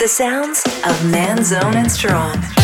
the sounds of Manzone and Strong.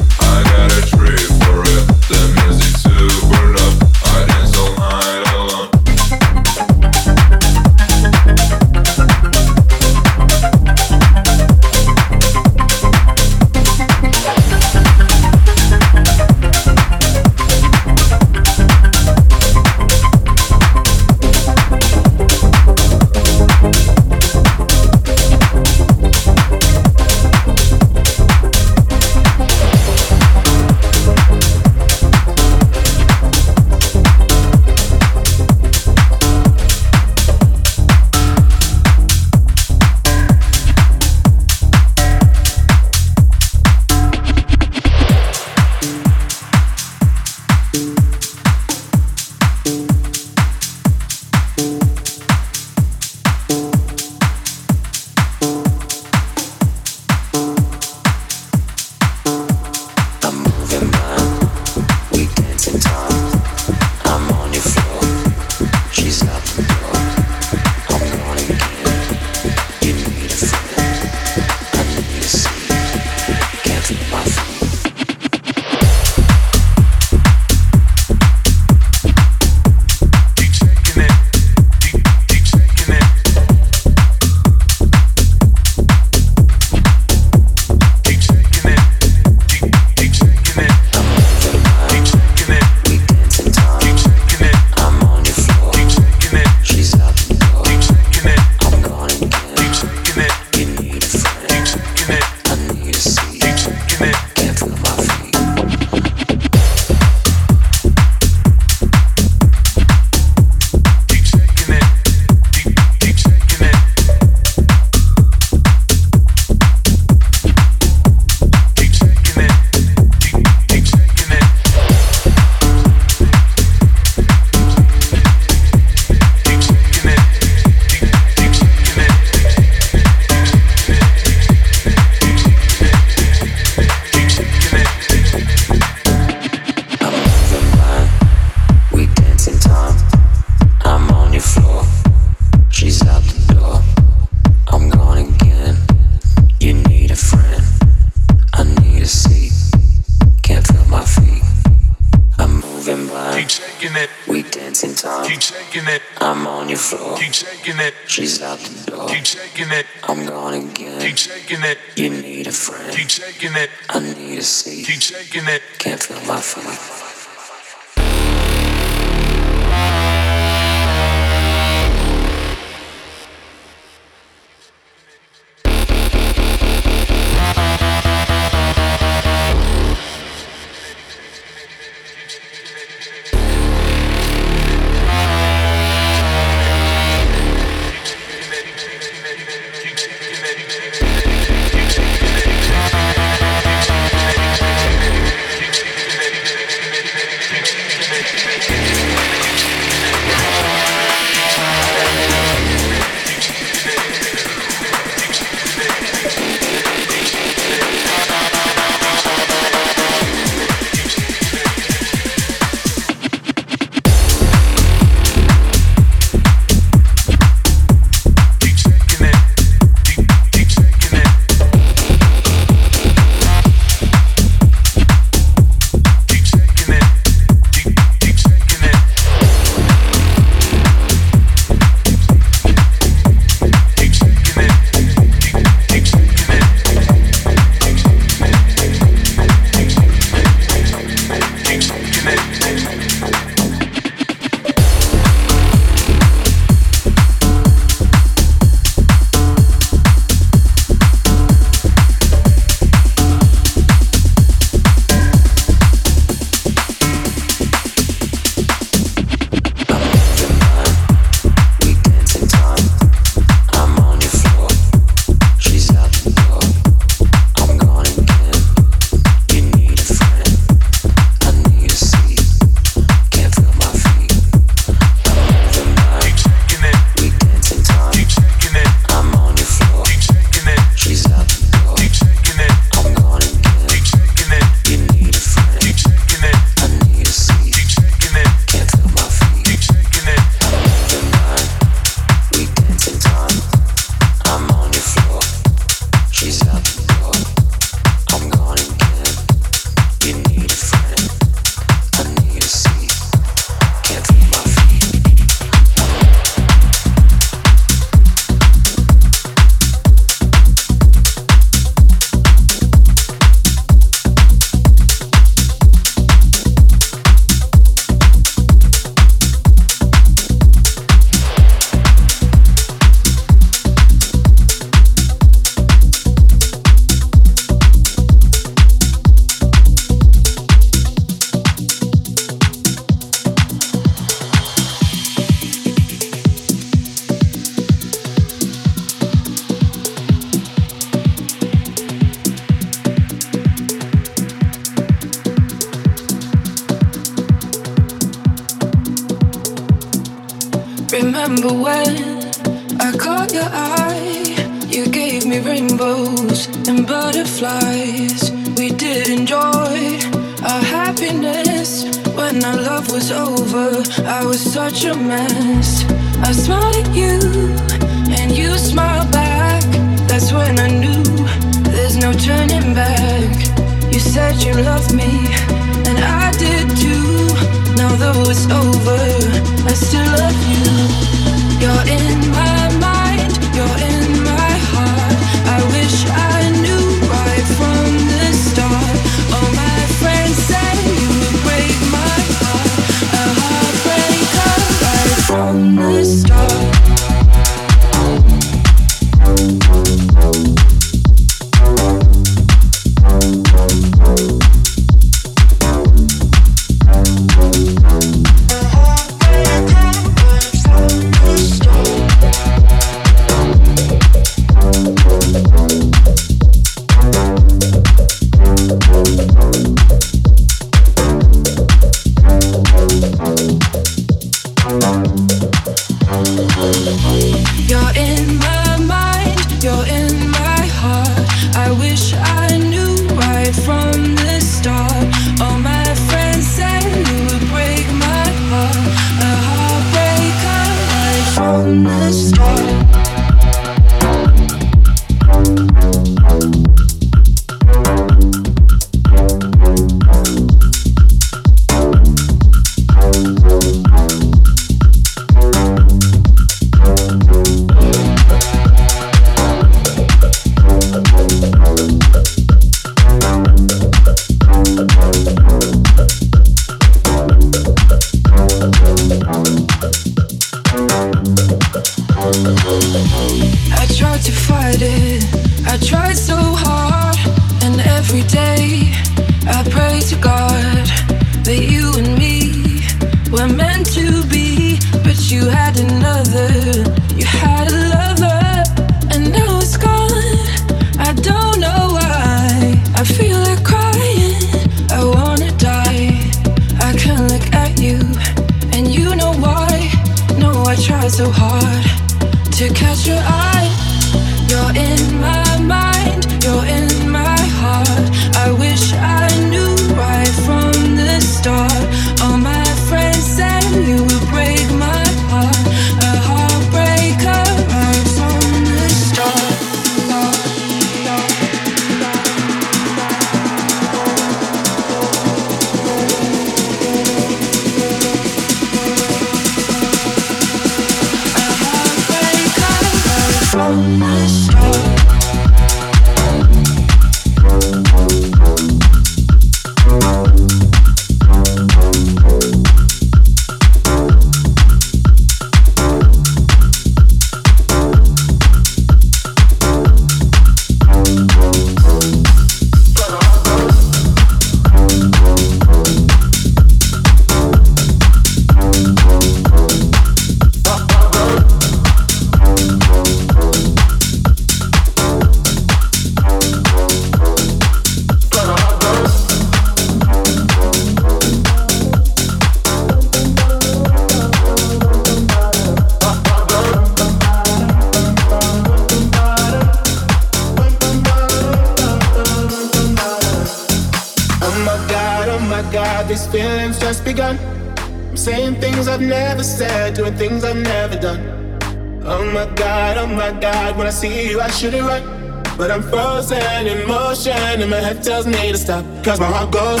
stop, cause my heart goes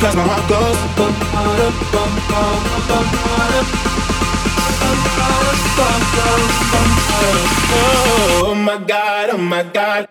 Cause my heart goes Oh my god, oh my god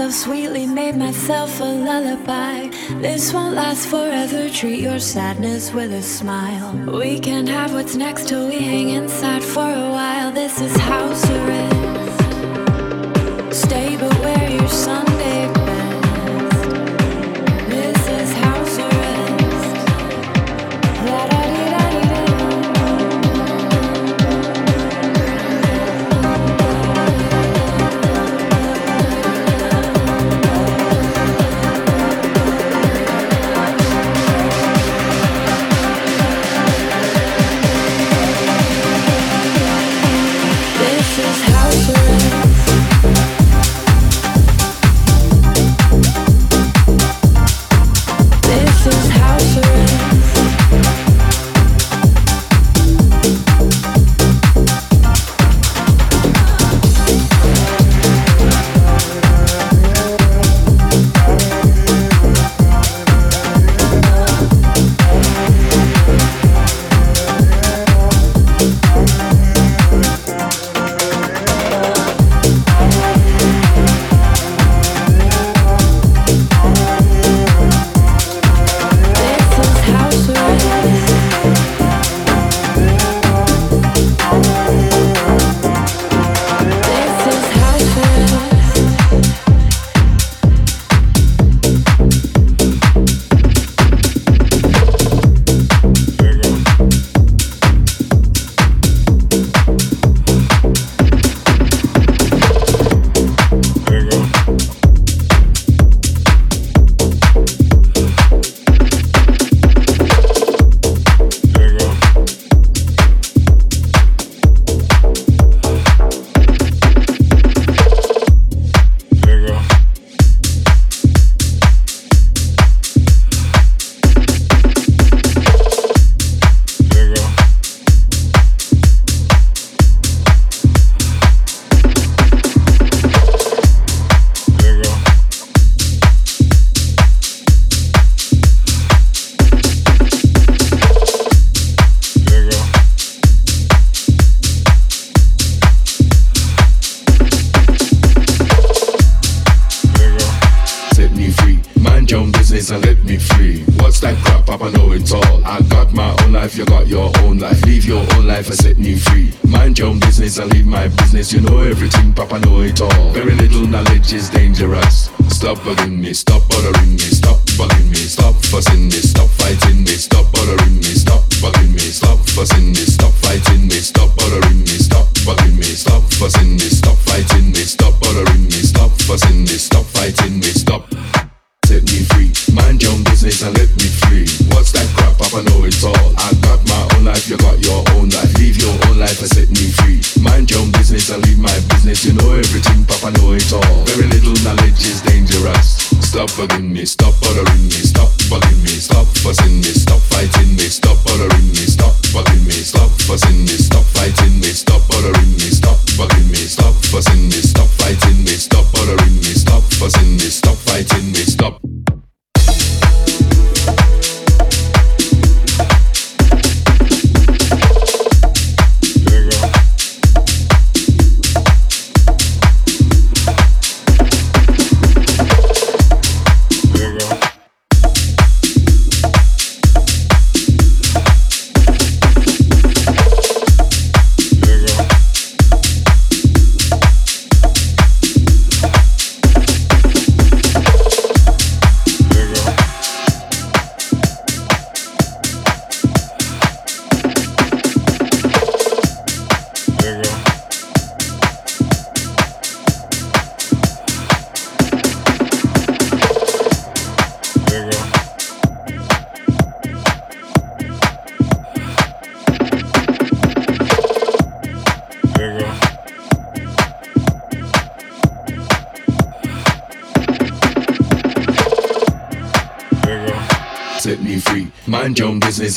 myself sweetly, made myself a lullaby. This won't last forever, treat your sadness with a smile. We can have what's next till we hang inside for a while. This is house arrest. Stay but where your sun.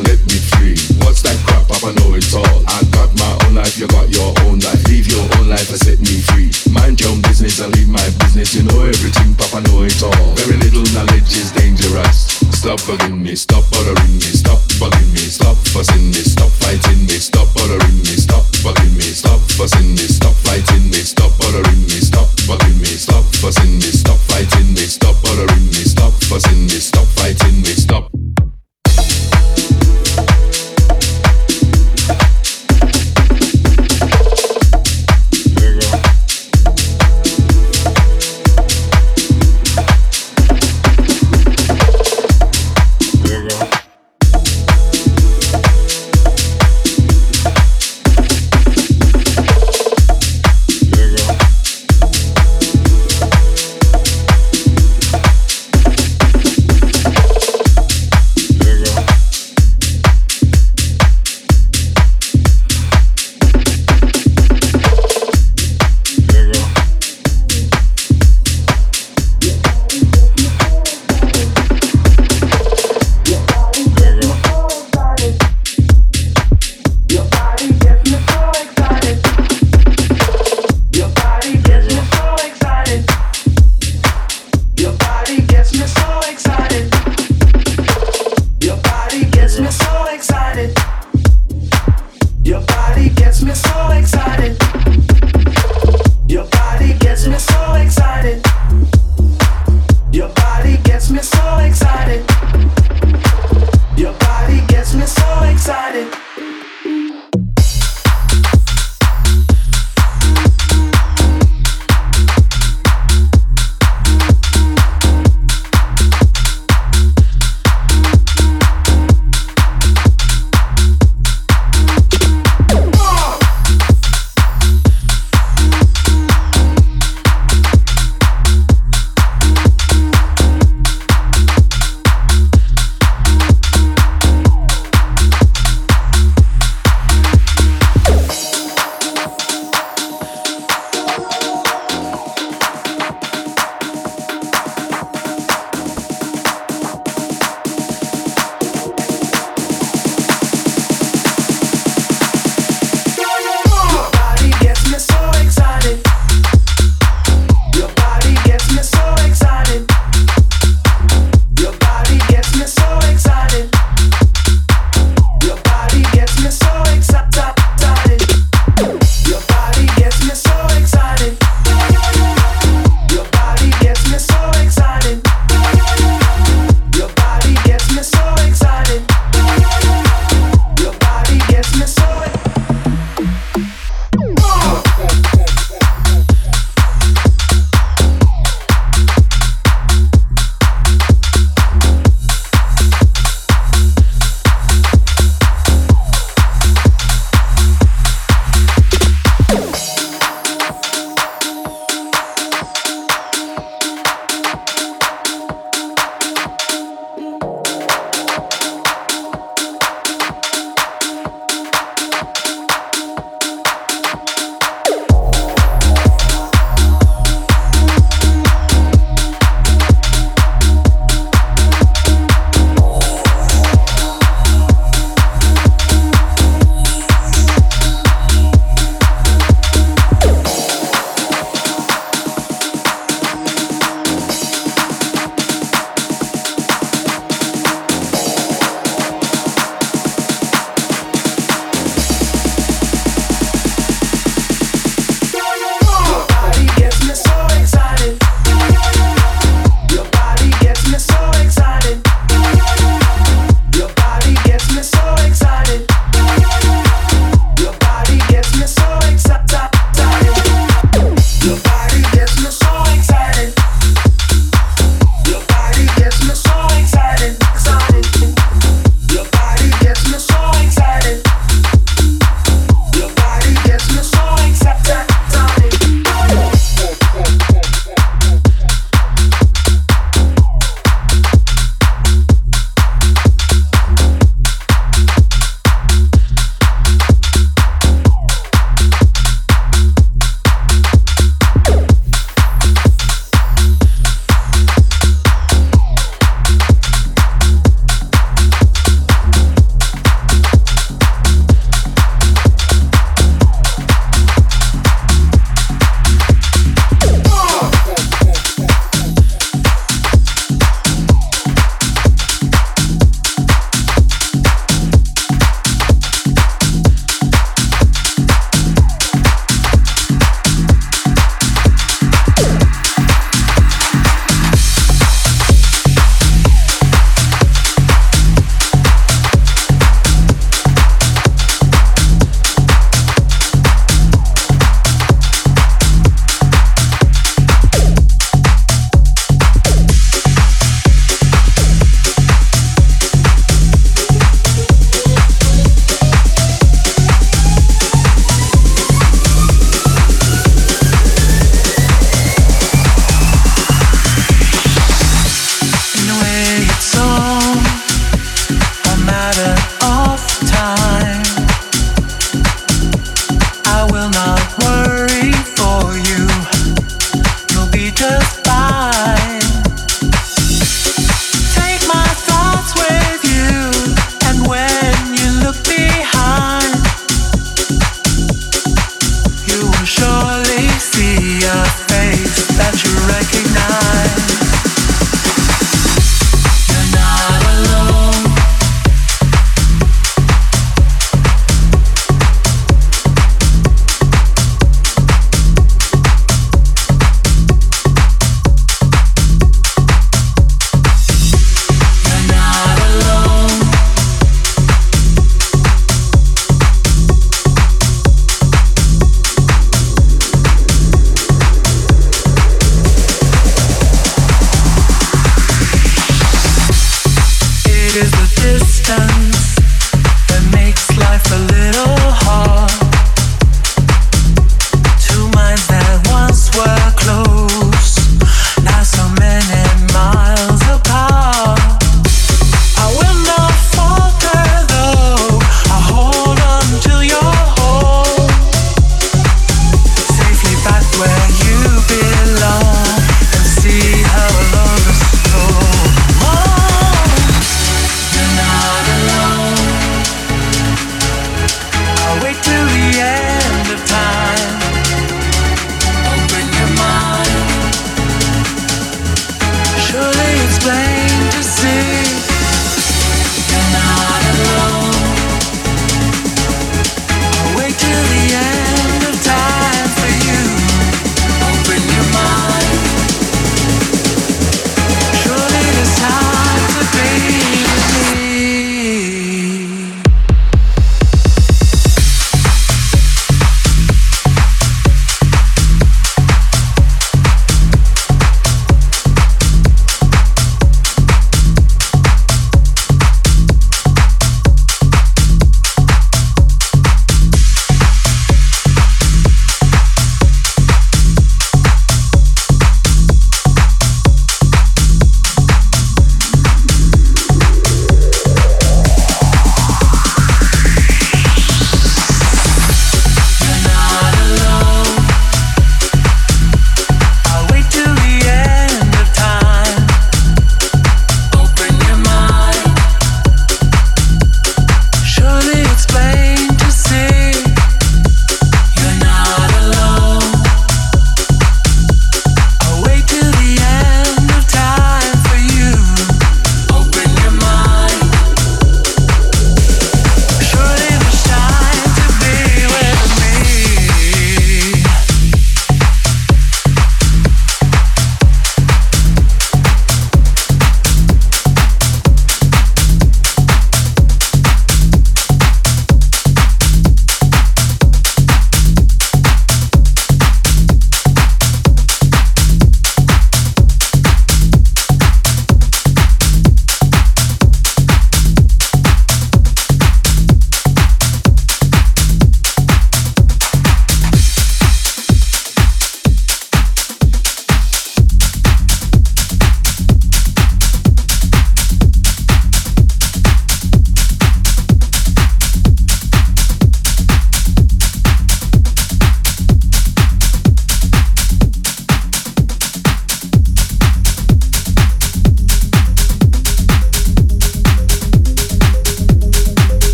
let me